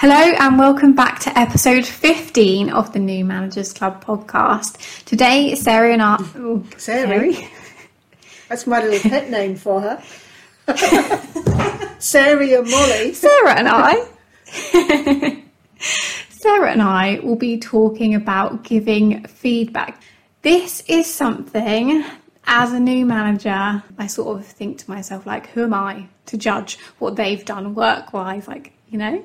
Hello and welcome back to episode 15 of the New Managers Club podcast. Today, Sarah and I. Oh, Sarah? That's my little pet name for her. Sarah and Molly. Sarah and I. Sarah and I will be talking about giving feedback. This is something as a new manager, I sort of think to myself, like, who am I to judge what they've done work wise? Like, you know?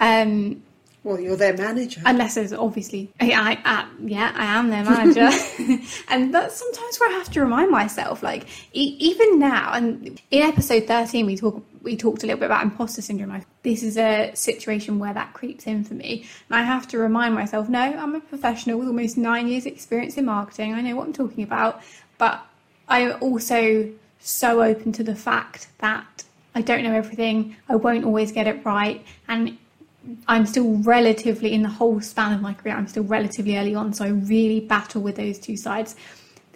Um, well, you're their manager. Unless there's obviously, I, I, I, yeah, I am their manager, and that's sometimes where I have to remind myself. Like e- even now, and in episode thirteen, we talk we talked a little bit about imposter syndrome. This is a situation where that creeps in for me, and I have to remind myself: no, I'm a professional with almost nine years' experience in marketing. I know what I'm talking about, but I'm also so open to the fact that I don't know everything. I won't always get it right, and I'm still relatively in the whole span of my career. I'm still relatively early on, so I really battle with those two sides.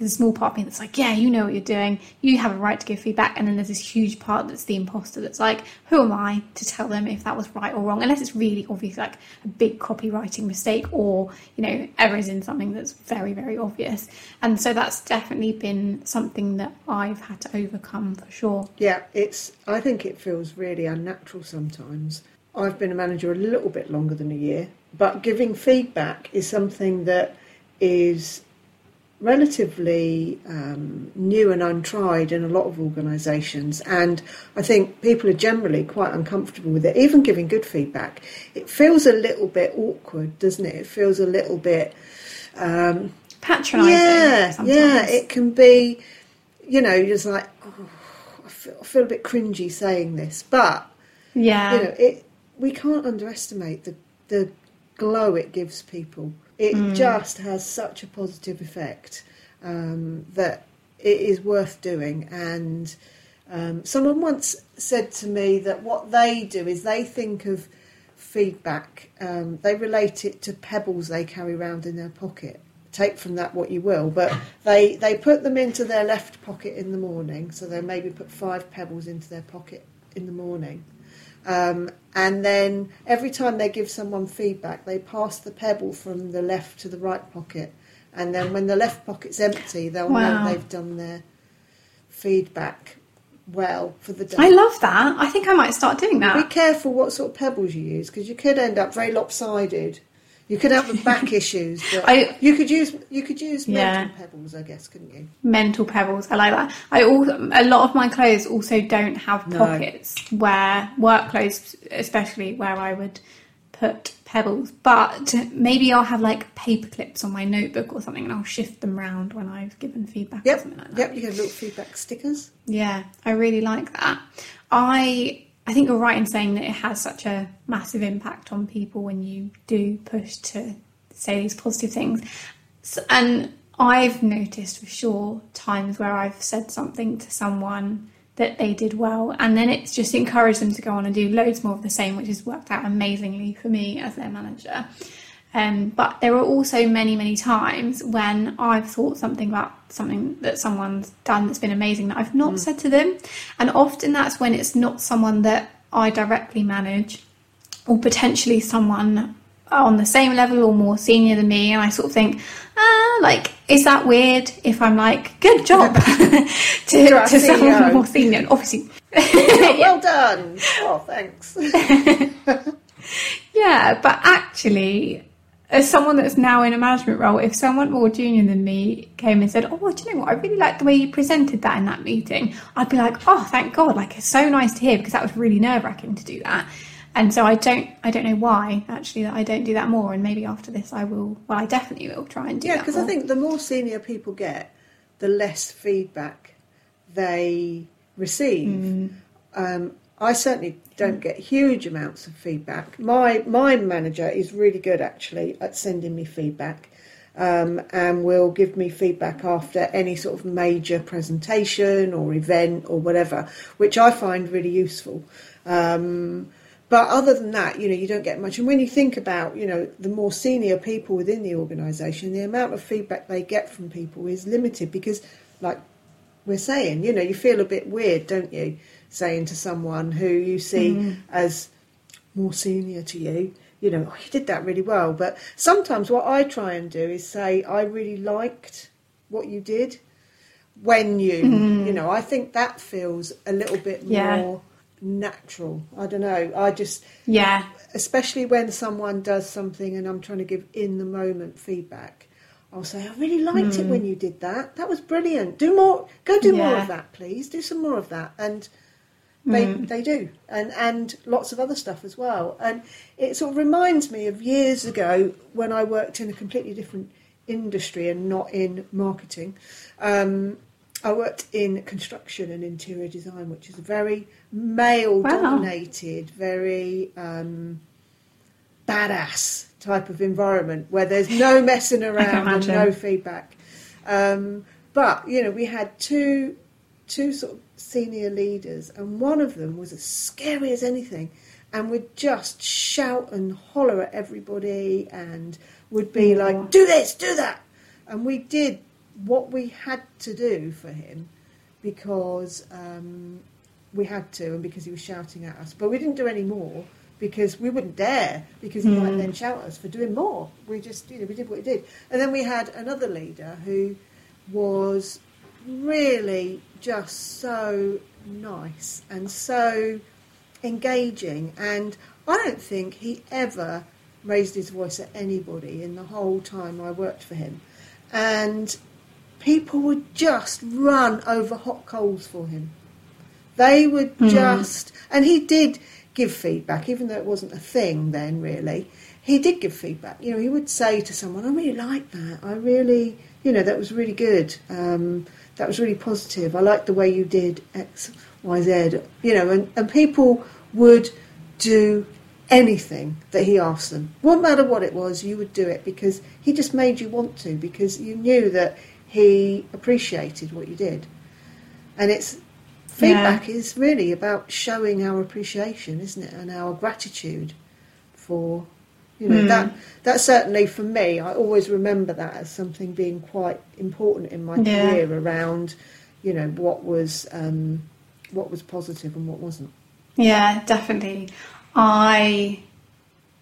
There's a small part of me that's like, yeah, you know what you're doing. You have a right to give feedback, and then there's this huge part that's the imposter that's like, who am I to tell them if that was right or wrong? Unless it's really obvious, like a big copywriting mistake, or you know, errors in something that's very, very obvious. And so that's definitely been something that I've had to overcome for sure. Yeah, it's. I think it feels really unnatural sometimes I've been a manager a little bit longer than a year, but giving feedback is something that is relatively um, new and untried in a lot of organisations, and I think people are generally quite uncomfortable with it. Even giving good feedback, it feels a little bit awkward, doesn't it? It feels a little bit um, patronising. Yeah, sometimes. yeah, it can be. You know, just like oh, I, feel, I feel a bit cringy saying this, but yeah, you know, it we can't underestimate the the glow it gives people. It mm. just has such a positive effect um, that it is worth doing. And um, someone once said to me that what they do is they think of feedback, um, they relate it to pebbles they carry around in their pocket. Take from that what you will, but they, they put them into their left pocket in the morning, so they maybe put five pebbles into their pocket in the morning um, and then every time they give someone feedback, they pass the pebble from the left to the right pocket. And then when the left pocket's empty, they'll wow. know they've done their feedback well for the day. I love that. I think I might start doing that. Be careful what sort of pebbles you use because you could end up very lopsided you could have the back issues. I, you could use you could use mental yeah. pebbles, I guess, couldn't you? Mental pebbles. I like that. I also a lot of my clothes also don't have pockets no. where work clothes, especially where I would put pebbles. But maybe I'll have like paper clips on my notebook or something, and I'll shift them around when I've given feedback. Yep. Or something like that. Yep. You get little feedback stickers. Yeah, I really like that. I I think you're right in saying that it has such a massive impact on people when you do push to say these positive things. So, and I've noticed for sure times where I've said something to someone that they did well, and then it's just encouraged them to go on and do loads more of the same, which has worked out amazingly for me as their manager. Um, but there are also many, many times when I've thought something about something that someone's done that's been amazing that I've not mm. said to them. And often that's when it's not someone that I directly manage or potentially someone on the same level or more senior than me. And I sort of think, ah, like, is that weird if I'm like, good job to, to, to someone more senior? And obviously, well done. Oh, thanks. yeah, but actually, as someone that's now in a management role, if someone more junior than me came and said, "Oh, do you know what? I really like the way you presented that in that meeting," I'd be like, "Oh, thank God! Like, it's so nice to hear because that was really nerve wracking to do that." And so I don't, I don't know why actually that I don't do that more. And maybe after this, I will. Well, I definitely will try and do. Yeah, because I think the more senior people get, the less feedback they receive. Mm. Um, I certainly don't get huge amounts of feedback. My my manager is really good actually at sending me feedback, um, and will give me feedback after any sort of major presentation or event or whatever, which I find really useful. Um, but other than that, you know, you don't get much. And when you think about, you know, the more senior people within the organisation, the amount of feedback they get from people is limited because, like we're saying, you know, you feel a bit weird, don't you? Saying to someone who you see mm. as more senior to you, you know, oh, you did that really well. But sometimes what I try and do is say, I really liked what you did when you, Mm. you know, I think that feels a little bit Yeah. more natural. I don't know. I just, Yeah. especially when someone does something and I'm trying to give in the moment feedback, I'll say, I really liked it when you did that. That was brilliant. Do more, go do more Hmm. Of that, please. Do some more of that. And they, Hmm. they do. And, and lots of other stuff as well. And it sort of reminds me of years ago when I worked in a completely different industry and not in marketing. Um, I worked in construction and interior design, which is a very male dominated, very um, badass type of environment where there's no messing around and no feedback. Um, but you know, we had two two sort of senior leaders, and one of them was as scary as anything, and would just shout and holler at everybody, and would be Aw. like, "Do this, do that," and we did what we had to do for him because um, we had to, and because he was shouting at us. But we didn't do any more because we wouldn't dare, because he might then shout at us for doing more. We just, you know, we did what we did. And then we had another leader who was really just so nice and so engaging. And I don't think he ever raised his voice at anybody in the whole time I worked for him. And people would just run over hot coals for him. They would just, and he did give feedback, even though it wasn't a thing then, really. He did give feedback. You know, he would say to someone, I really like that. I really, you know, that was really good. Um, that was really positive. I like the way you did X, Y, Z. You know, and, and people would do anything that he asked them. Wouldn't matter what it was, you would do it because he just made you want to, because you knew that he appreciated what you did. And it's feedback is really about showing our appreciation, isn't it, and our gratitude for you know Mm. that that certainly for me I always remember that as something being quite important in my Yeah. career around you know what was um, what was positive and what wasn't. Yeah, definitely. I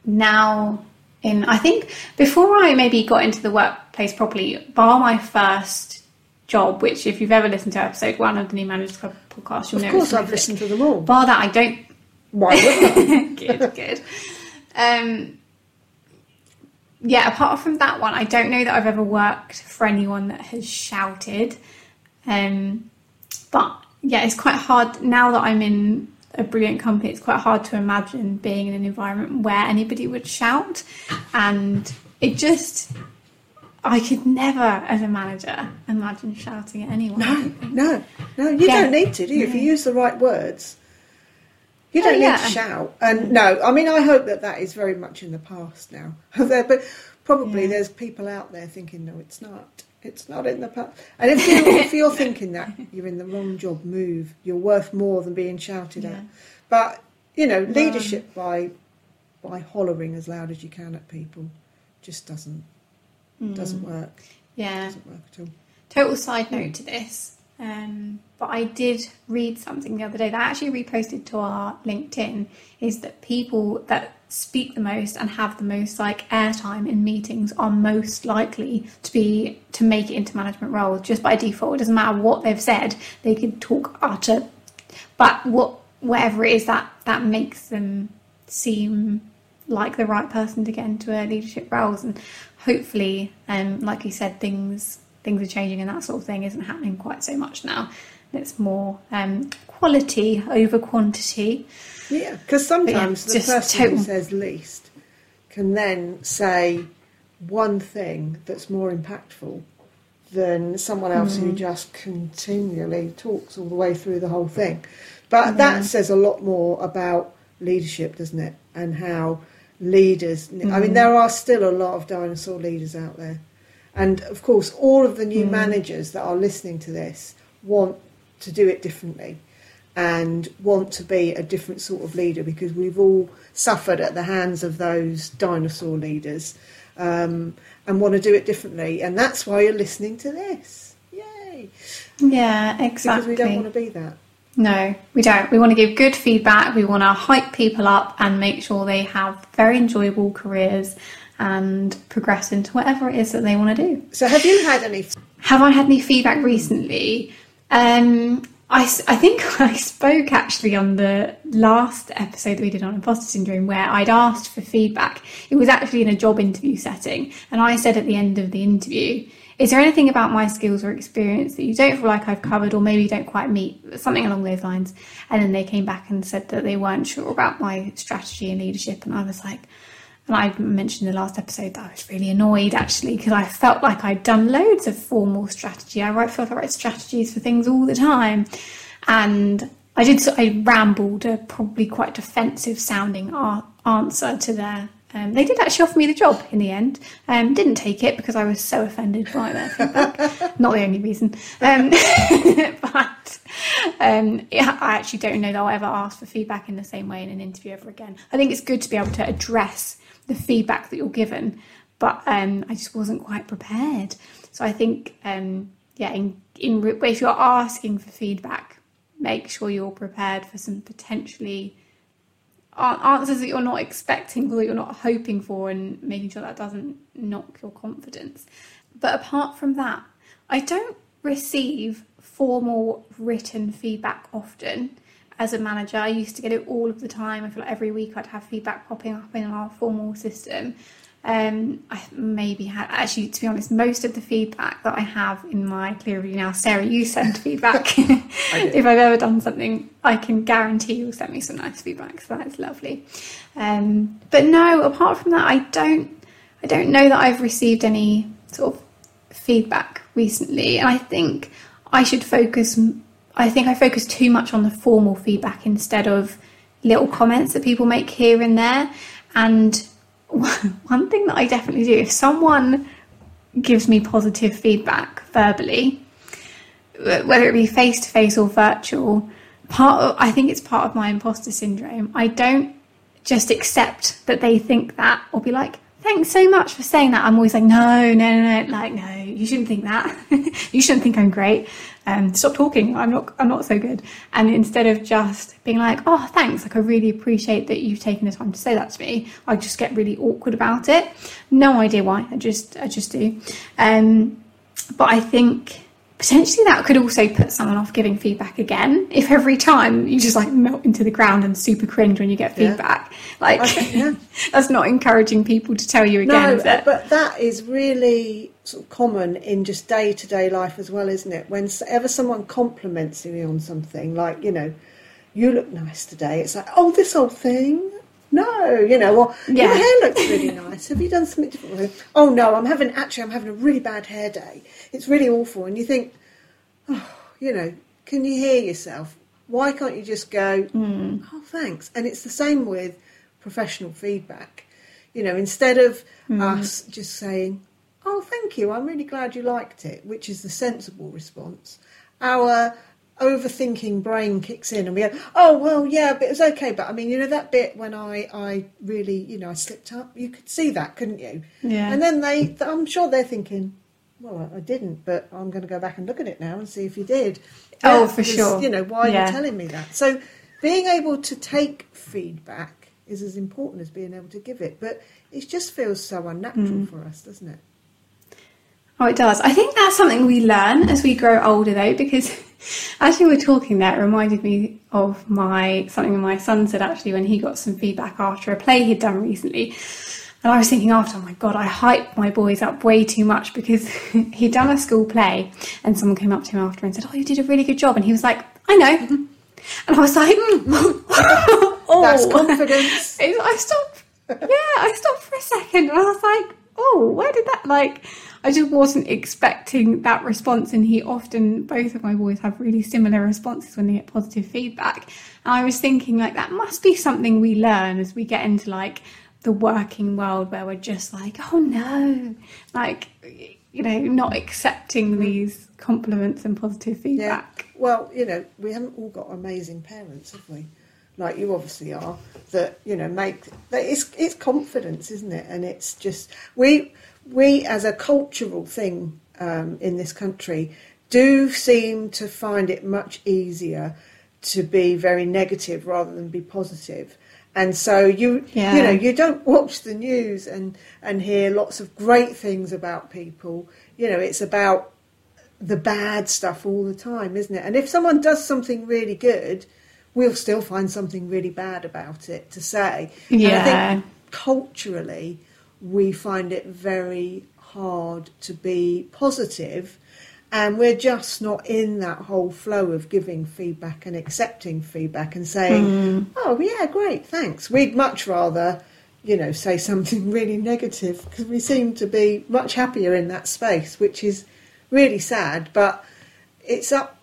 now in I think before I maybe got into the workplace properly, bar my first job, which if you've ever listened to episode one of the New Managers Club podcast, you'll Of know course, I've listened to them all. Bar that, I don't Why wouldn't I? good, good. Um, yeah, apart from that one, I don't know that I've ever worked for anyone that has shouted. Um, but yeah, it's quite hard now that I'm in a brilliant company. It's quite hard to imagine being in an environment where anybody would shout, and it just. I could never, as a manager, imagine shouting at anyone. No, no, no. You Yeah. don't need to, do you? If you use the right words, you Oh, don't need yeah. to shout. And no, I mean, I hope that that is very much in the past now. But probably Yeah. there's people out there thinking, no, it's not. It's not in the past. And if, you're, if you're thinking that, you're in the wrong job. Move. You're worth more than being shouted Yeah. at. But you know, leadership by by hollering as loud as you can at people just doesn't doesn't mm. work. Yeah. Doesn't work at all. Total side note to this, um, but I did read something the other day that I actually reposted to our LinkedIn. Is that people that speak the most and have the most like airtime in meetings are most likely to be to make it into management roles just by default. It doesn't matter what they've said; they could talk utter, but what whatever it is that that makes them seem like the right person to get into a leadership roles and hopefully um like you said things things are changing and that sort of thing isn't happening quite so much now it's more um quality over quantity Yeah, because sometimes yeah, the person total- who says least can then say one thing that's more impactful than someone else Hmm. who just continually talks all the way through the whole thing. But that says a lot more about leadership, doesn't it? And how leaders, I Hmm. mean, there are still a lot of dinosaur leaders out there. And of course, all of the new Hmm. managers that are listening to this want to do it differently and want to be a different sort of leader because we've all suffered at the hands of those dinosaur leaders um, and want to do it differently. And that's why you're listening to this. Yay! yeah exactly. Because we don't want to be that. No, we don't. We want to give good feedback. We want to hype people up and make sure they have very enjoyable careers and progress into whatever it is that they want to do. So, have you had any? Have I had any feedback recently? Um, I, I think I spoke actually on the last episode that we did on imposter syndrome where I'd asked for feedback. It was actually in a job interview setting, and I said at the end of the interview, is there anything about my skills or experience that you don't feel like I've covered or maybe don't quite meet? Something along those lines. And then they came back and said that they weren't sure about my strategy and leadership. And I was like, and I mentioned in the last episode that I was really annoyed actually because I felt like I'd done loads of formal strategy. I write, like I write strategies for things all the time. And I did, so I rambled a probably quite defensive sounding answer to their um, they did actually offer me the job in the end. Um, didn't take it because I was so offended by their feedback. Not the only reason. Um, but um, I actually don't know that I'll ever ask for feedback in the same way in an interview ever again. I think it's good to be able to address the feedback that you're given, but um, I just wasn't quite prepared. So I think, um, yeah, in, in, if you're asking for feedback, make sure you're prepared for some potentially answers that you're not expecting or that you're not hoping for and making sure that doesn't knock your confidence. But apart from that, I don't receive formal written feedback often as a manager. I used to get it all of the time. I feel like every week I'd have feedback popping up in our formal system. Um, I maybe had actually, to be honest, most of the feedback that I have in my clear review now, Sarah, you send feedback. if I've ever done something, I can guarantee you'll send me some nice feedback. So that's lovely. Um, but no, apart from that, I don't. I don't know that I've received any sort of feedback recently, and I think I should focus. I think I focus too much on the formal feedback instead of little comments that people make here and there, and one thing that I definitely do, if someone gives me positive feedback verbally, whether it be face to face or virtual, part of, I think it's part of my imposter syndrome. I don't just accept that they think that or be like, thanks so much for saying that. I'm always like, no, no, no, no, like, no, you shouldn't think that. you shouldn't think I'm great. Um, stop talking. I'm not, I'm not so good. And instead of just being like, oh, thanks, like, I really appreciate that you've taken the time to say that to me, I just get really awkward about it. No idea why. I just, I just do. Um, but I think potentially that could also put someone off giving feedback again. If every time you just like melt into the ground and super cringe when you get feedback. Yeah. like think, yeah. that's not encouraging people to tell you again no, but that is really sort of common in just day-to-day life as well isn't it? Whenever someone compliments you on something like you know you look nice today it's like oh this old thing no, you know, or yeah. your hair looks really nice. Have you done something different? Oh no, I'm having actually I'm having a really bad hair day. It's really awful, and you think, oh, you know, can you hear yourself? Why can't you just go, mm. oh thanks? And it's the same with professional feedback. You know, instead of mm. us just saying, oh thank you, I'm really glad you liked it, which is the sensible response. Our overthinking brain kicks in and we go, oh well, yeah, but it was okay. But I mean, you know that bit when I I really you know I slipped up, you could see that, couldn't you? Yeah. And then they, I'm sure they're thinking, well, I didn't, but I'm going to go back and look at it now and see if you did. Oh, for sure. You know, why yeah. are you telling me that? So being able to take feedback is as important as being able to give it, but it just feels so unnatural mm. for us, doesn't it? Oh, it does. I think that's something we learn as we grow older, though, because as you were talking that reminded me of my something my son said actually when he got some feedback after a play he'd done recently. And I was thinking after, oh my god, I hyped my boys up way too much because he'd done a school play and someone came up to him after and said, Oh, you did a really good job. And he was like, I know. Mm-hmm. And I was like, hmm. Oh, that's confidence. I stopped. Yeah, I stopped for a second and I was like, Oh, where did that like? I just wasn't expecting that response. And he often, both of my boys have really similar responses when they get positive feedback. And I was thinking, like, that must be something we learn as we get into like the working world where we're just like, oh no, like, you know, not accepting mm. these compliments and positive feedback. Yeah. Well, you know, we haven't all got amazing parents, have we? Like you obviously are, that you know make that it's it's confidence, isn't it? And it's just we we, as a cultural thing um, in this country, do seem to find it much easier to be very negative rather than be positive. And so you Yeah. you know you don't watch the news and and hear lots of great things about people. You know it's about the bad stuff all the time, isn't it? And if someone does something really good, we'll still find something really bad about it to say. And I Yeah. think culturally, we find it very hard to be positive, and we're just not in that whole flow of giving feedback and accepting feedback and saying, mm. "Oh yeah, great, thanks." We'd much rather, you know, say something really negative because we seem to be much happier in that space, which is really sad. But it's up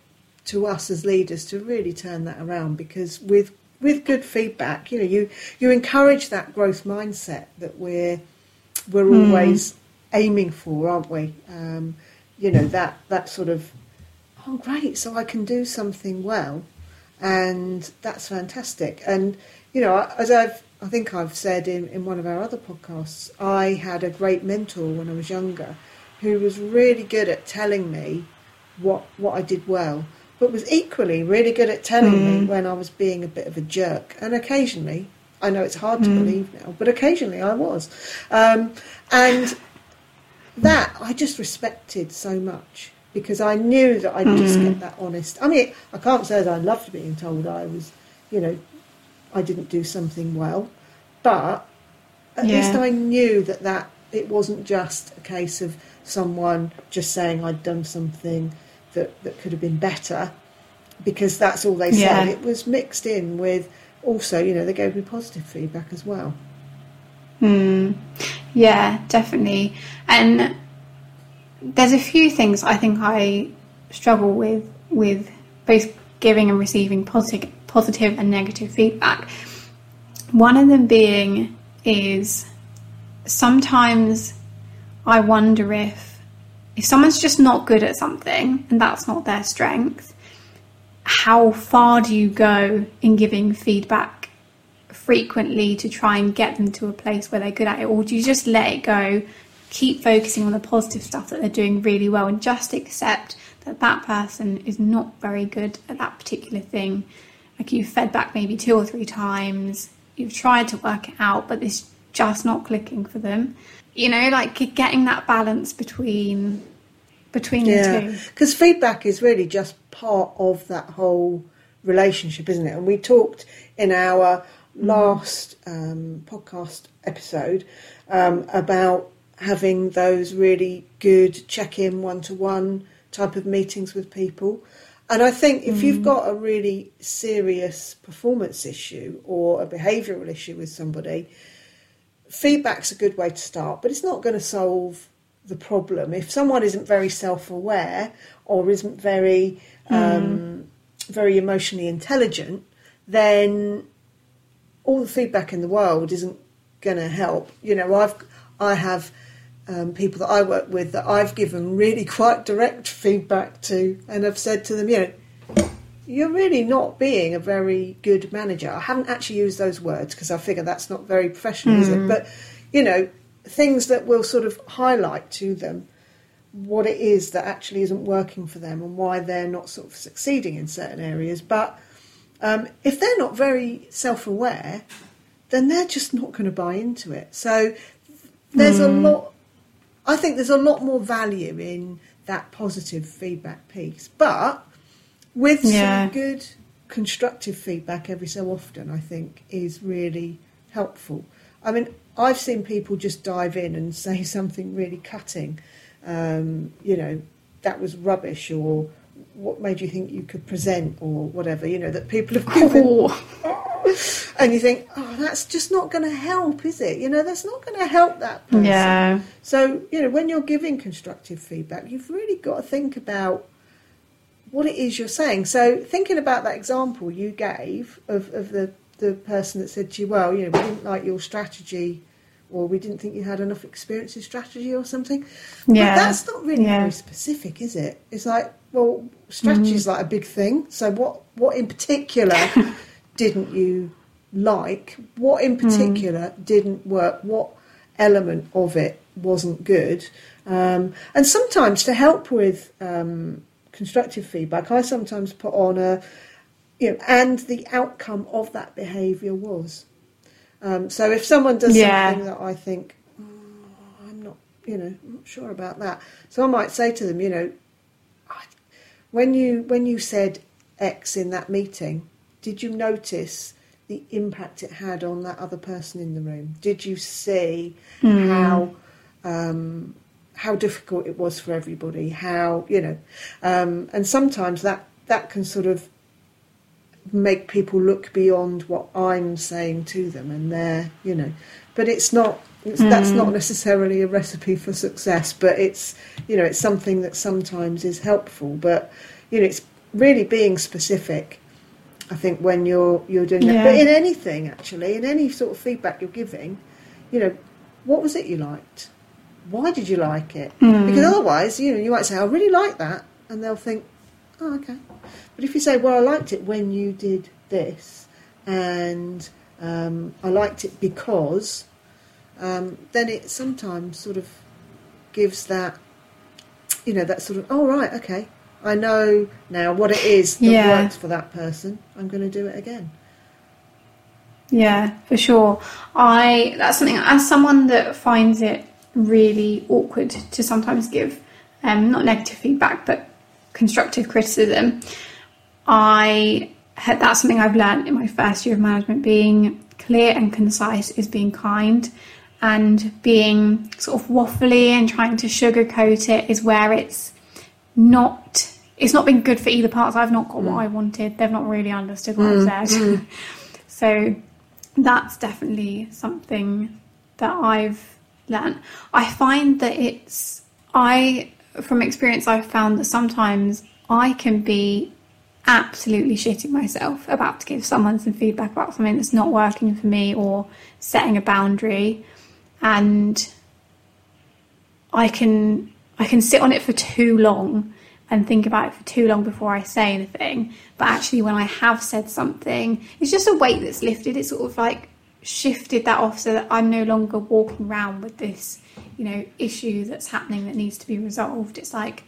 to us as leaders to really turn that around because with with good feedback, you know, you you encourage that growth mindset that we're we're always aiming for, aren't we? Um, you know that that sort of oh great, so I can do something well, and that's fantastic. And you know, as I've I think I've said in, in one of our other podcasts, I had a great mentor when I was younger, who was really good at telling me what what I did well, but was equally really good at telling me when I was being a bit of a jerk. And occasionally, I know it's hard to believe now, but occasionally I was. Um, and that I just respected so much because I knew that I'd just get that honest. I mean, I can't say that I loved being told I was, you know, I didn't do something well, but at Yeah. least I knew that that it wasn't just a case of someone just saying I'd done something that, that could have been better because that's all they Yeah. said. It was mixed in with also, you know, they gave me positive feedback as well. Hmm. Yeah, definitely. And there's a few things I think I struggle with with both giving and receiving positive positive and negative feedback. One of them being is sometimes I wonder if if someone's just not good at something and that's not their strength, how far do you go in giving feedback frequently to try and get them to a place where they're good at it, or do you just let it go, keep focusing on the positive stuff that they're doing really well, and just accept that that person is not very good at that particular thing? Like you've fed back maybe two or three times, you've tried to work it out, but it's just not clicking for them. You know, like getting that balance between between the Yeah, two. because feedback is really just part of that whole relationship, isn't it? And we talked in our last um, podcast episode um, about having those really good check-in one-to-one type of meetings with people. And I think if you've got a really serious performance issue or a behavioural issue with somebody, feedback's a good way to start, but it's not going to solve the problem. If someone isn't very self-aware or isn't very um, very emotionally intelligent, then all the feedback in the world isn't going to help. You know, I've I have um, people that I work with that I've given really quite direct feedback to, and I've said to them, you know, you're really not being a very good manager. I haven't actually used those words because I figure that's not very professional, is it? But you know, things that will sort of highlight to them what it is that actually isn't working for them and why they're not sort of succeeding in certain areas. But um, if they're not very self-aware, then they're just not going to buy into it. So there's a lot. I think there's a lot more value in that positive feedback piece, but with Yeah. some good constructive feedback every so often, I think is really helpful. I mean, I've seen people just dive in and say something really cutting. Um, you know, that was rubbish, or what made you think you could present, or whatever. You know, that people have given Oh, and you think, oh, that's just not going to help, is it? You know, that's not going to help that person. yeah. So, you know, when you're giving constructive feedback, you've really got to think about what it is you're saying. So, thinking about that example you gave of, of the, the person that said to you, well, you know, we didn't like your strategy or we didn't think you had enough experience in strategy or something. Yeah. But that's not really Yeah. very specific, is it? It's like, well, strategy is like a big thing. So, what, what in particular didn't you like? What in particular didn't work? What element of it wasn't good? Um, and sometimes to help with um, constructive feedback, I sometimes put on a you know, and the outcome of that behaviour was. Um, so if someone does Yeah. something that I think, "Oh, I'm not, you know, I'm not sure about that, so I might say to them, you know, I, when you when you said X in that meeting, did you notice the impact it had on that other person in the room? Did you see how um, how difficult it was for everybody? How you know, um, and sometimes that that can sort of make people look beyond what I'm saying to them, and they're you know, but it's not. It's, That's not mm. necessarily a recipe for success, but it's you know it's something that sometimes is helpful. But you know it's really being specific. I think when you're you're doing that, but in anything actually, in any sort of feedback you're giving, you know, what was it you liked? Why did you like it? Mm. Because otherwise, you know, you might say, "I really like that," and they'll think, "Oh, okay." But if you say, "Well, I liked it when you did this," and um, I liked it because, um, then it sometimes sort of gives that, you know, that sort of, "Oh, right, okay." I know now what it is that Yeah. works for that person. I'm going to do it again. Yeah, for sure. I that's something as someone that finds it really awkward to sometimes give um, not negative feedback but constructive criticism. I had that's something I've learned in my first year of management. Being clear and concise is being kind, and being sort of waffly and trying to sugarcoat it is where it's not. It's not been good for either parts. I've not got what mm. I wanted. They've not really understood what I've mm. said. Mm. so that's definitely something that I've learned. I find that it's I from experience I've found that sometimes I can be absolutely shitting myself about to give someone some feedback about something that's not working for me or setting a boundary and I can I can sit on it for too long and think about it for too long before I say anything. But actually, when I have said something, it's just a weight that's lifted. It's sort of like shifted that off so that I'm no longer walking around with this, you know, issue that's happening that needs to be resolved. It's like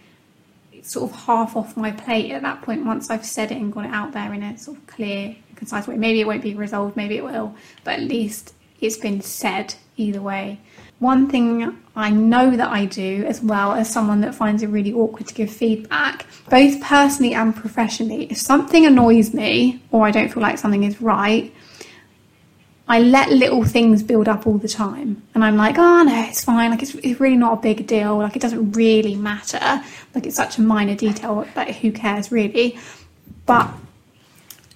it's sort of half off my plate at that point once I've said it and got it out there in a sort of clear, concise way. Maybe it won't be resolved, maybe it will, but at least it's been said either way. One thing I know that I do, as well as someone that finds it really awkward to give feedback, both personally and professionally, if something annoys me or I don't feel like something is right, I let little things build up all the time. And I'm like, oh no, it's fine. Like, it's, it's really not a big deal. Like, it doesn't really matter. Like, it's such a minor detail, but who cares really? But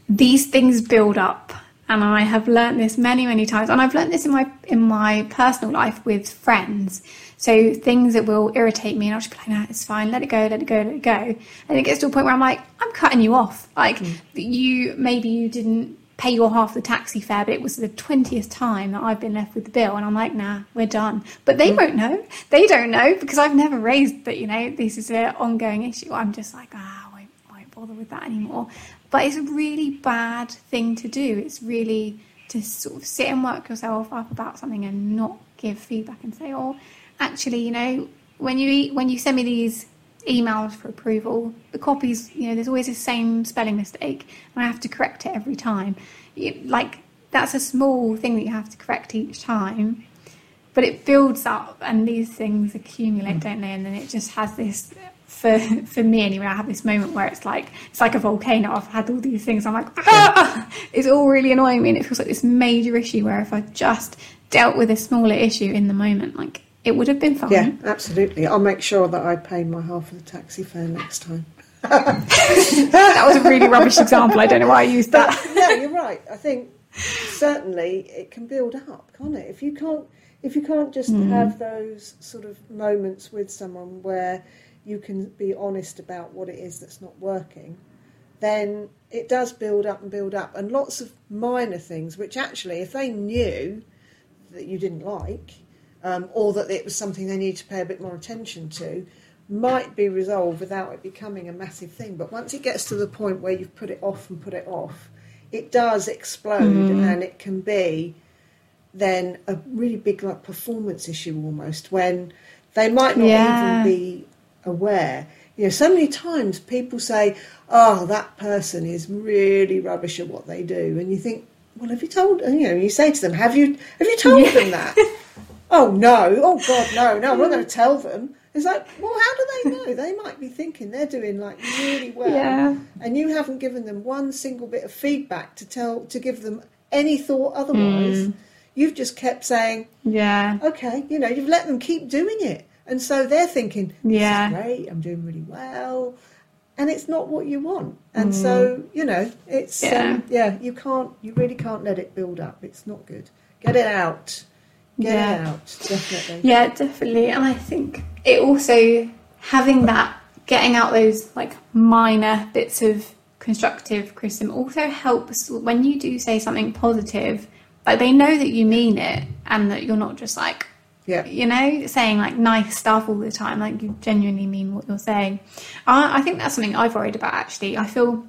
these things build up. And I have learnt this many, many times. And I've learnt this in my in my personal life with friends. So things that will irritate me, and I'll just be like, no, it's fine, let it go, let it go, let it go. And it gets to a point where I'm like, I'm cutting you off. Like mm. you maybe you didn't pay your half the taxi fare, but it was the twentieth time that I've been left with the bill, and I'm like, nah, we're done. But they won't know. They don't know because I've never raised that. You know, this is an ongoing issue. I'm just like, ah, I won't, I won't bother with that anymore. But it's a really bad thing to do. It's really to sort of sit and work yourself up about something and not give feedback and say, oh, actually, you know, when you eat, when you send me these emails for approval, the copies, you know, there's always the same spelling mistake, and I have to correct it every time. You, like that's a small thing that you have to correct each time, but it builds up, and these things accumulate, don't they? And then it just has this. For, for me anyway, I have this moment where it's like it's like a volcano. I've had all these things. I'm like, ah! it's all really annoying me, and it feels like this major issue. Where if I just dealt with a smaller issue in the moment, like it would have been fine. Yeah, absolutely. I'll make sure that I pay my half of the taxi fare next time. That was a really rubbish example. I don't know why I used that. But no, you're right. I think certainly it can build up, can't it? If you can't, if you can't just hmm. have those sort of moments with someone where you can be honest about what it is that's not working, then it does build up and build up, and lots of minor things which actually, if they knew that you didn't like, um, or that it was something they need to pay a bit more attention to, might be resolved without it becoming a massive thing. But once it gets to the point where you've put it off and put it off, it does explode and it can be then a really big like performance issue almost when they might not Yeah. even be aware. You You know, so many times people say, "Oh, that person is really rubbish at what they do," and you think, "Well, have you told?" You know, you say to them, "Have you have you told Yeah. them that?" Oh no! Oh God, no! No, I'm not going to tell them. It's like, well, how do they know? They might be thinking they're doing like really well, Yeah. and you haven't given them one single bit of feedback to tell to give them any thought otherwise. Hmm. You've just kept saying, Yeah. okay, you know, you've let them keep doing it. And so they're thinking, this Yeah. is great, I'm doing really well. And it's not what you want. And so, you know, it's, Yeah. um, yeah, you can't, you really can't let it build up. It's not good. Get it out. Get Yeah. out, definitely. Yeah, definitely. And I think it also having that getting out those like minor bits of constructive criticism also helps when you do say something positive. Like they know that you mean it and that you're not just like Yeah. you know saying like nice stuff all the time. Like you genuinely mean what you're saying. I, I think that's something I've worried about actually. I feel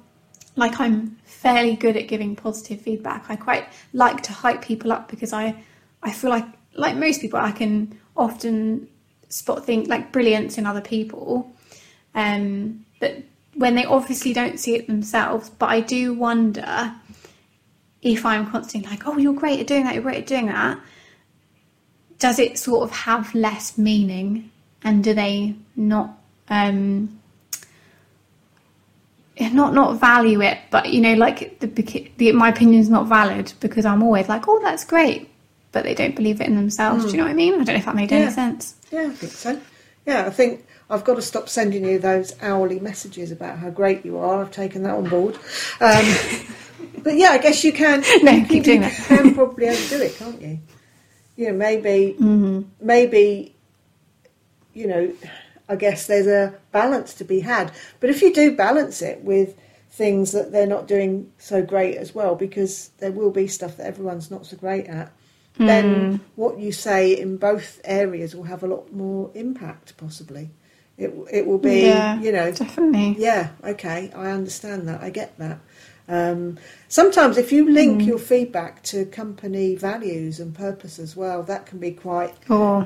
like I'm fairly good at giving positive feedback. I quite like to hype people up because I I feel like like most people I can often spot things like brilliance in other people. Um but when they obviously don't see it themselves, but I do wonder if I'm constantly like, oh, you're great at doing that, you're great at doing that, does it sort of have less meaning? And do they not um not not value it? But you know like the, the my not valid because i'm always like oh that's great but they don't believe it in themselves do you know what i mean i don't know if that made Yeah. any sense Yeah, I think so. Yeah, I think I've got to stop sending you those hourly messages about how great you are. I've taken that on board. Um, but yeah, I guess you can. No, you keep doing you that. can probably overdo it, can't you? You know, maybe, Mm-hmm. maybe, you know, I guess there's a balance to be had. But if you do balance it with things that they're not doing so great as well, because there will be stuff that everyone's not so great at, Hmm. then what you say in both areas will have a lot more impact, possibly. It, it will be, yeah you know, definitely yeah, okay, I understand that, I get that. Um, sometimes, if you link Mm. your feedback to company values and purpose as well, that can be quite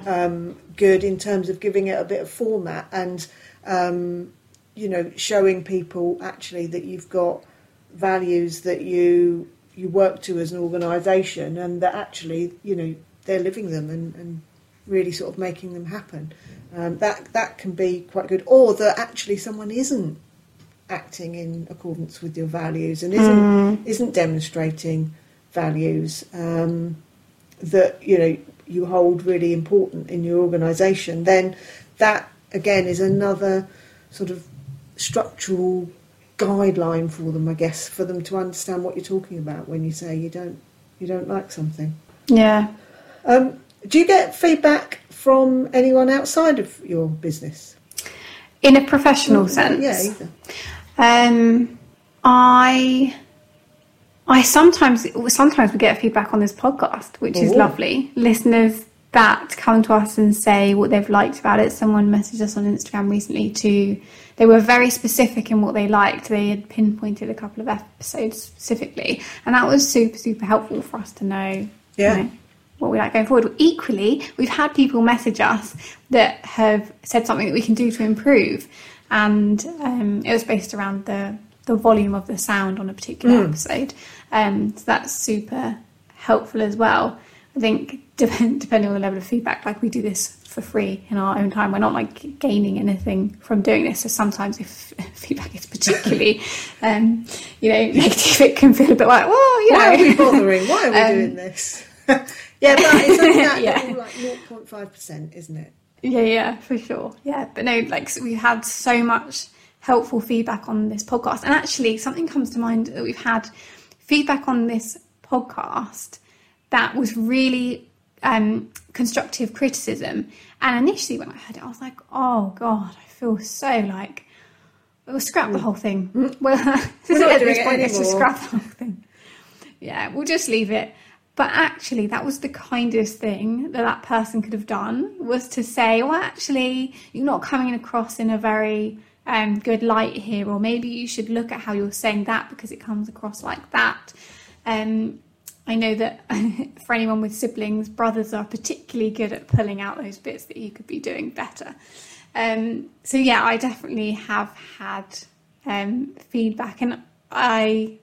um, good in terms of giving it a bit of format and um, you know showing people actually that you've got values that you you work to as an organisation and that actually you know they're living them and, and really sort of making them happen. Um, that that can be quite good, or that actually someone isn't acting in accordance with your values and isn't isn't demonstrating values um, that you know you hold really important in your organisation, then that again is another sort of structural guideline for them, I guess, for them to understand what you're talking about when you say you don't you don't like something. yeah Um, do you get feedback from anyone outside of your business? in a professional sense Yeah, either. Um, I I sometimes sometimes we get feedback on this podcast, which is lovely. Listeners that come to us and say what they've liked about it. Someone messaged us on Instagram recently to they were very specific in what they liked. They had pinpointed a couple of episodes specifically, and that was super super helpful for us to know. you Yeah. know, what we like going forward. Equally, we've had people message us that have said something that we can do to improve, and um, it was based around the the volume of the sound on a particular episode. Um, so that's super helpful as well. I think depend, depending on the level of feedback, like we do this for free in our own time. We're not like gaining anything from doing this. So sometimes if feedback is particularly, um, you know, negative, it can feel a bit like, well, you Why know, are we bothering? Why are we Um, doing this? yeah, but it's only that Yeah. little, like 0.5%, isn't it? Yeah, yeah, for sure. Yeah, but no, like so we've had so much helpful feedback on this podcast, and actually something comes to mind that we've had feedback on this podcast that was really um, constructive criticism. And initially, when I heard it, I was like, "Oh God, I feel so like." We'll scrap the whole thing. Well, We're not at this point, let's just scrap the whole thing. Yeah, we'll just leave it. But actually, that was the kindest thing that that person could have done was to say, well, actually, you're not coming across in a very um, good light here, or maybe you should look at how you're saying that because it comes across like that. Um, I know that for anyone with siblings, brothers are particularly good at pulling out those bits that you could be doing better. Um, so yeah, I definitely have had um, feedback, and I,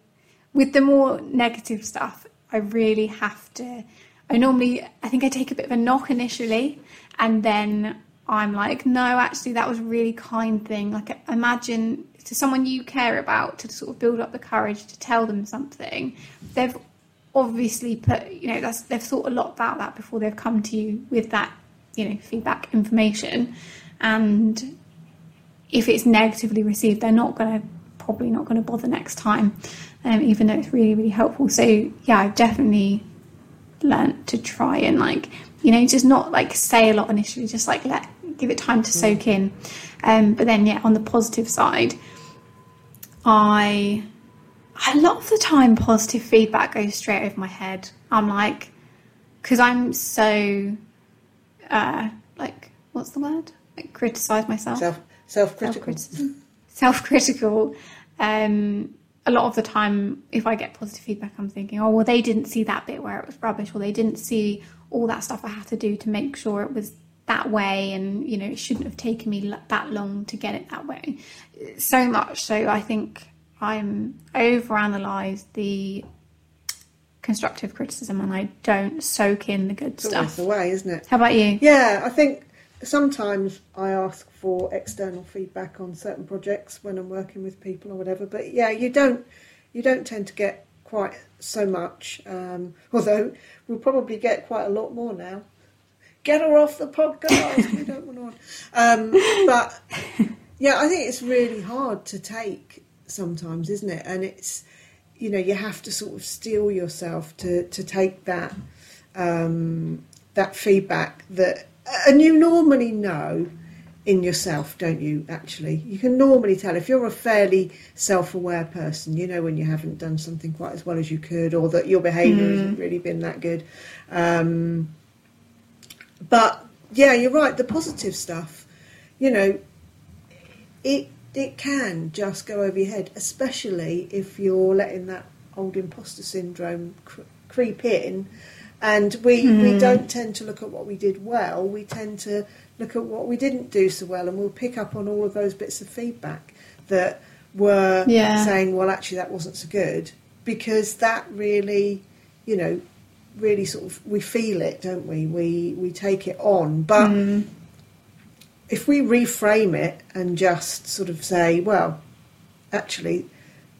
with the more negative stuff, I really have to. I normally, I think I take a bit of a knock initially, and then I'm like, no, actually, that was a really kind thing. Like, imagine to someone you care about to sort of build up the courage to tell them something. They've obviously put, you know, that's, they've thought a lot about that before they've come to you with that, you know, feedback information. And if it's negatively received, they're not going to, probably not going to bother next time, um, even though it's really, really helpful. So, yeah, I've definitely learnt to try and, like, you know, just not like say a lot initially, just like let give it time to soak in. Um, but then, yeah, on the positive side, I a lot of the time positive feedback goes straight over my head. I'm like, because I'm so, uh, like, what's the word? Like, criticize myself. Self self critical. Self-criticism. Self-critical. Um, a lot of the time, if I get positive feedback, I'm thinking, oh, well, they didn't see that bit where it was rubbish, or they didn't see all that stuff I had to do to make sure it was that way, and you know, it shouldn't have taken me that long to get it that way. So much so, I think I'm overanalyze the constructive criticism, and I don't soak in the good It's stuff. the way, isn't it? How about you? Yeah, I think sometimes I ask for external feedback on certain projects when I'm working with people or whatever. But yeah, you don't you don't tend to get quite so much. Um, although we'll probably get quite a lot more now. Get her off the podcast. we don't want on. Um, but yeah, I think it's really hard to take sometimes, isn't it? And it's you know you have to sort of steel yourself to to take that um, that feedback that and you normally know in yourself, don't you? Actually, you can normally tell if you're a fairly self-aware person. You know when you haven't done something quite as well as you could, or that your behaviour hasn't really been that good. Um, but yeah, you're right. The positive stuff, you know, it it can just go over your head, especially if you're letting that old imposter syndrome cr- creep in. And we, we hmm. don't tend to look at what we did well, we tend to look at what we didn't do so well, and we'll pick up on all of those bits of feedback that were Yeah. saying, well, actually, that wasn't so good, because that really, you know, really sort of, we feel it, don't we? We, we take it on. But hmm. If we reframe it and just sort of say, well, actually,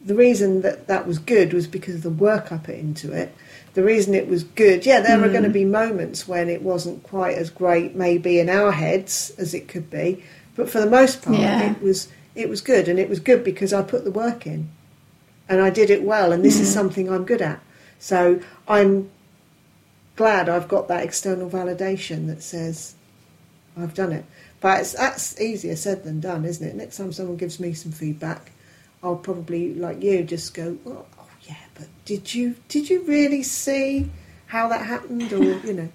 the reason that that was good was because of the work I put into it. The reason it was good, yeah, there are going to mm. be moments when it wasn't quite as great, maybe in our heads as it could be, but for the most part, Yeah. it was it was good, and it was good because I put the work in, and I did it well, and this is mm. something I'm good at. So I'm glad I've got that external validation that says I've done it. But it's, that's easier said than done, isn't it? Next time someone gives me some feedback, I'll probably, like you, just go, well, "Oh yeah, but did you did you really see how that happened?" Or you know,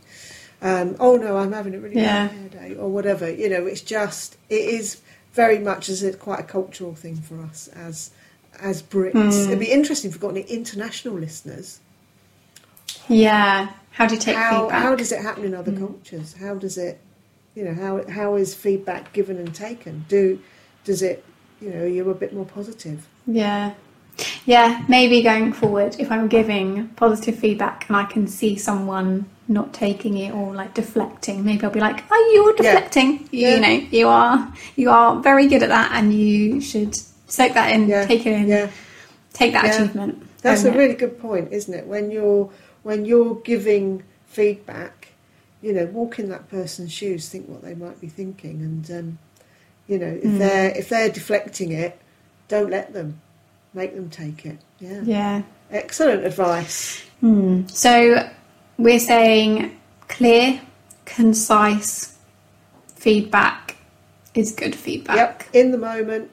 um, "Oh no, I'm having a really Yeah. bad hair day," or whatever. You know, it's just it is very much as it's quite a cultural thing for us as as Brits. It'd be interesting if we've got any international listeners. Yeah. How do you take how, feedback? how does it happen in other cultures? How does it, you know, how how is feedback given and taken? Do does it, you know, you're a bit more positive? Yeah. Yeah, maybe going forward, if I'm giving positive feedback and I can see someone not taking it or like deflecting, maybe I'll be like, "Oh, you're deflecting. Yeah. You know, you are you are very good at that, and you should soak that in, Yeah, take it in, yeah. take that Yeah. achievement." That's a it. really good point, isn't it? When you're when you're giving feedback, you know, walk in that person's shoes, think what they might be thinking, and um, you know, if Mm. they're if they're deflecting it, don't let them, make them take it. Yeah, Yeah. excellent advice. Hmm. So we're saying clear, concise feedback is good feedback. Yep, in the moment,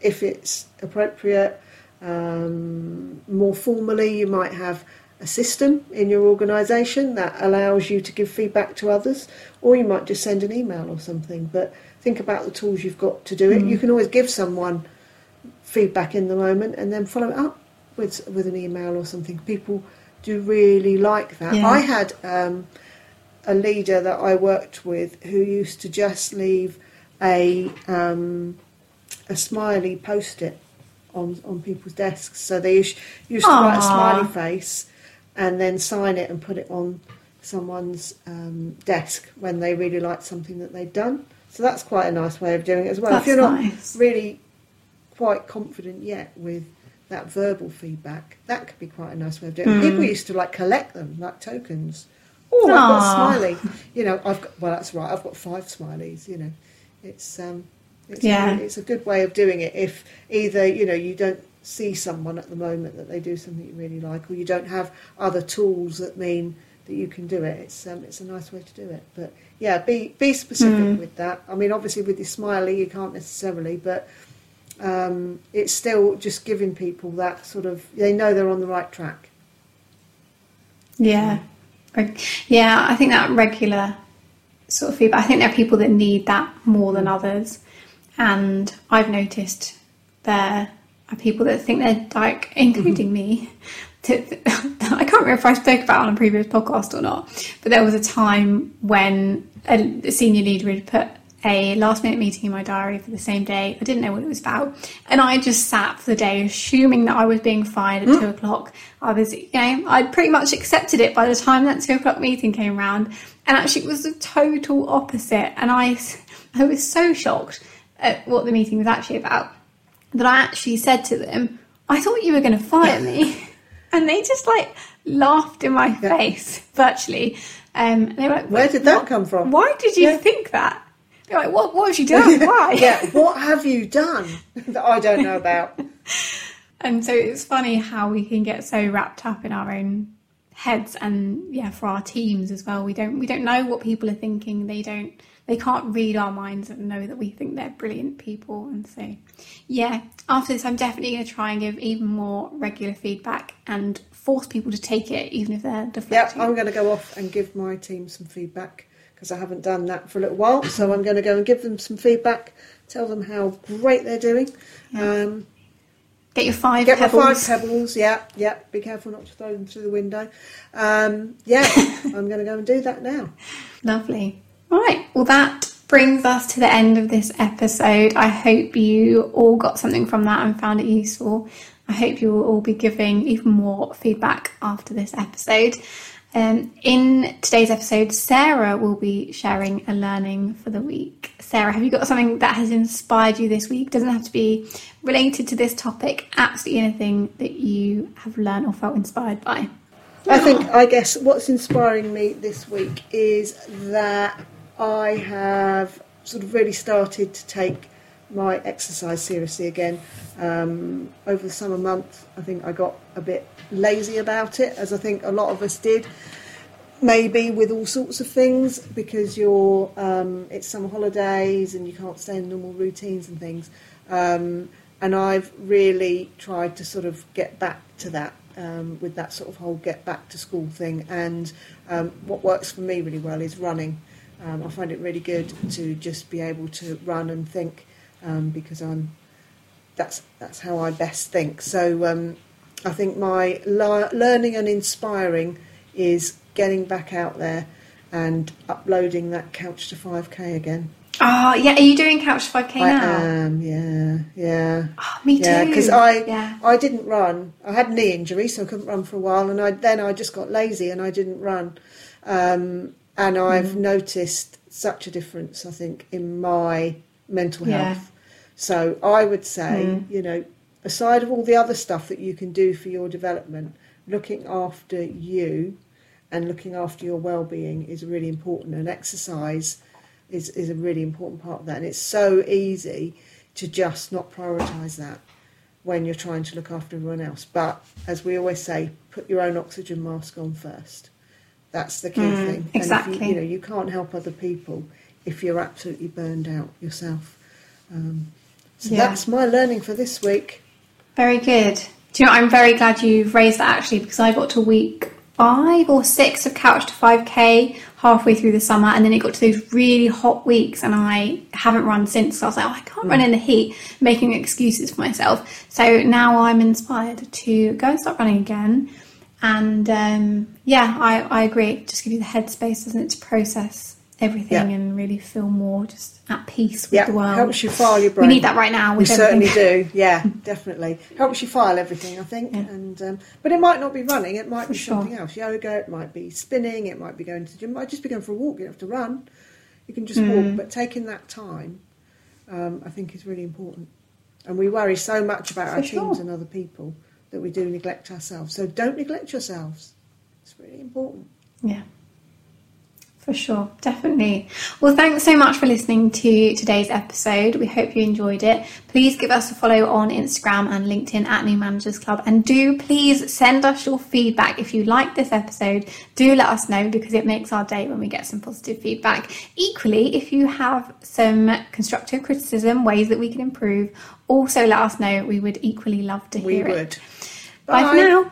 if it's appropriate. Um, more formally, you might have a system in your organisation that allows you to give feedback to others, or you might just send an email or something. But think about the tools you've got to do it. Mm. You can always give someone feedback in the moment and then follow it up with with an email or something. People do really like that. Yeah. I had um, a leader that I worked with who used to just leave a um, a smiley post-it on on people's desks. So they used, used to write a smiley face and then sign it and put it on someone's um, desk when they really liked something that they'd done. So that's quite a nice way of doing it as well. That's if you're not nice. really quite confident yet with that verbal feedback, that could be quite a nice way of doing it. Mm. People used to like collect them like tokens. Oh, I've got a smiley. You know, I've got well, that's right. I've got five smileys. You know, it's um, it's Yeah. a, it's a good way of doing it. If either you know you don't see someone at the moment that they do something you really like, or you don't have other tools that mean that you can do it. It's um, it's a nice way to do it. But yeah, be be specific Mm. with that. I mean, obviously with your smiley, you can't necessarily, but um, it's still just giving people that sort of they know they're on the right track. Yeah. Yeah, I think that regular sort of feedback, I think there are people that need that more than others. And I've noticed there are people that think they're like, including mm-hmm. me. To, I can't remember if I spoke about it on a previous podcast or not, but there was a time when a, senior leader had put a last minute meeting in my diary for the same day. I didn't know what it was about. And I just sat for the day assuming that I was being fired at mm. two o'clock. I was, you know, I'd pretty much accepted it by the time that two o'clock meeting came round. And actually it was the total opposite. And I, I was so shocked at what the meeting was actually about that I actually said to them, I thought you were going to fire me. and they just like laughed in my Yeah. face virtually. Um, and they were like, Where did that "What- come from?" Why did you Yeah. think that? They're like, what, what have you done? Why? yeah, what have you done that I don't know about? And so it's funny how we can get so wrapped up in our own heads and yeah, for our teams as well. We don't we don't know what people are thinking. They don't they can't read our minds and know that we think they're brilliant people. And so yeah, after this I'm definitely gonna try and give even more regular feedback and force people to take it even if they're Yeah, deflecting. I'm going to go off and give my team some feedback because I haven't done that for a little while. So I'm going to go and give them some feedback, tell them how great they're doing. Yeah. Um, Get your five get pebbles. my five pebbles. Yeah, yeah. Be careful not to throw them through the window. Um, yeah, I'm going to go and do that now. Lovely. Right. Well, that brings us to the end of this episode. I hope you all got something from that and found it useful. I hope you will all be giving even more feedback after this episode. Um, in today's episode, Sarah will be sharing a learning for the week. Sarah, have you got something that has inspired you this week? Doesn't have to be related to this topic. Absolutely anything that you have learned or felt inspired by. I think, I guess, what's inspiring me this week is that I have sort of really started to take my exercise seriously again. Um, over the summer month, I think I got a bit lazy about it, as I think a lot of us did. Maybe with all sorts of things because you're um, it's summer holidays and you can't stay in normal routines and things. Um, and I've really tried to sort of get back to that um, with that sort of whole get back to school thing. And um, what works for me really well is running. Um, I find it really good to just be able to run and think um, because I'm that's that's how I best think. So um, I think my le- learning and inspiring is getting back out there and uploading that couch to 5k again. Oh, yeah. Are you doing Couch to 5K I now? I am, yeah, yeah. Oh, me Yeah, too. because I yeah. I didn't run. I had a knee injury, so I couldn't run for a while, and I then I just got lazy and I didn't run. Um, and I've Mm. noticed such a difference, I think, in my mental Yeah. health. So I would say, Mm. you know, aside of all the other stuff that you can do for your development, looking after you and looking after your well-being is really important, and exercise is is a really important part of that. And it's so easy to just not prioritise that when you're trying to look after everyone else. But as we always say, put your own oxygen mask on first. That's the key Mm, thing. And exactly. you, you know, you can't help other people if you're absolutely burned out yourself. Um, so Yeah. that's my learning for this week. Very good. Do you know, I'm very glad you've raised that actually because I got to week five or six of Couch to 5K halfway through the summer and then it got to those really hot weeks and I haven't run since. So I was like, oh, I can't run in the heat, making excuses for myself. So now I'm inspired to go and start running again. And um, yeah, I, I agree. It just gives you the headspace, doesn't it, to process everything Yeah. and really feel more just at peace with Yeah, the world. helps you file your brain. we need that right now We certainly do. Yeah, definitely helps you file everything. I think, Yeah. and um, but it might not be running. It might For be sure. something else. Yoga. It might be spinning. It might be going to the gym. It might just be going for a walk. You don't have to run. You can just Mm. walk. But taking that time, um, I think, is really important. And we worry so much about For our sure. teams and other people that we do neglect ourselves. So don't neglect yourselves. It's really important. Yeah. For sure, definitely. Well, thanks so much for listening to today's episode. We hope you enjoyed it. Please give us a follow on Instagram and LinkedIn at New Managers Club. And do please send us your feedback. If you like this episode, do let us know because it makes our day when we get some positive feedback. Equally, if you have some constructive criticism, ways that we can improve, also let us know. We would equally love to hear it. We hear it. Would. Bye for now.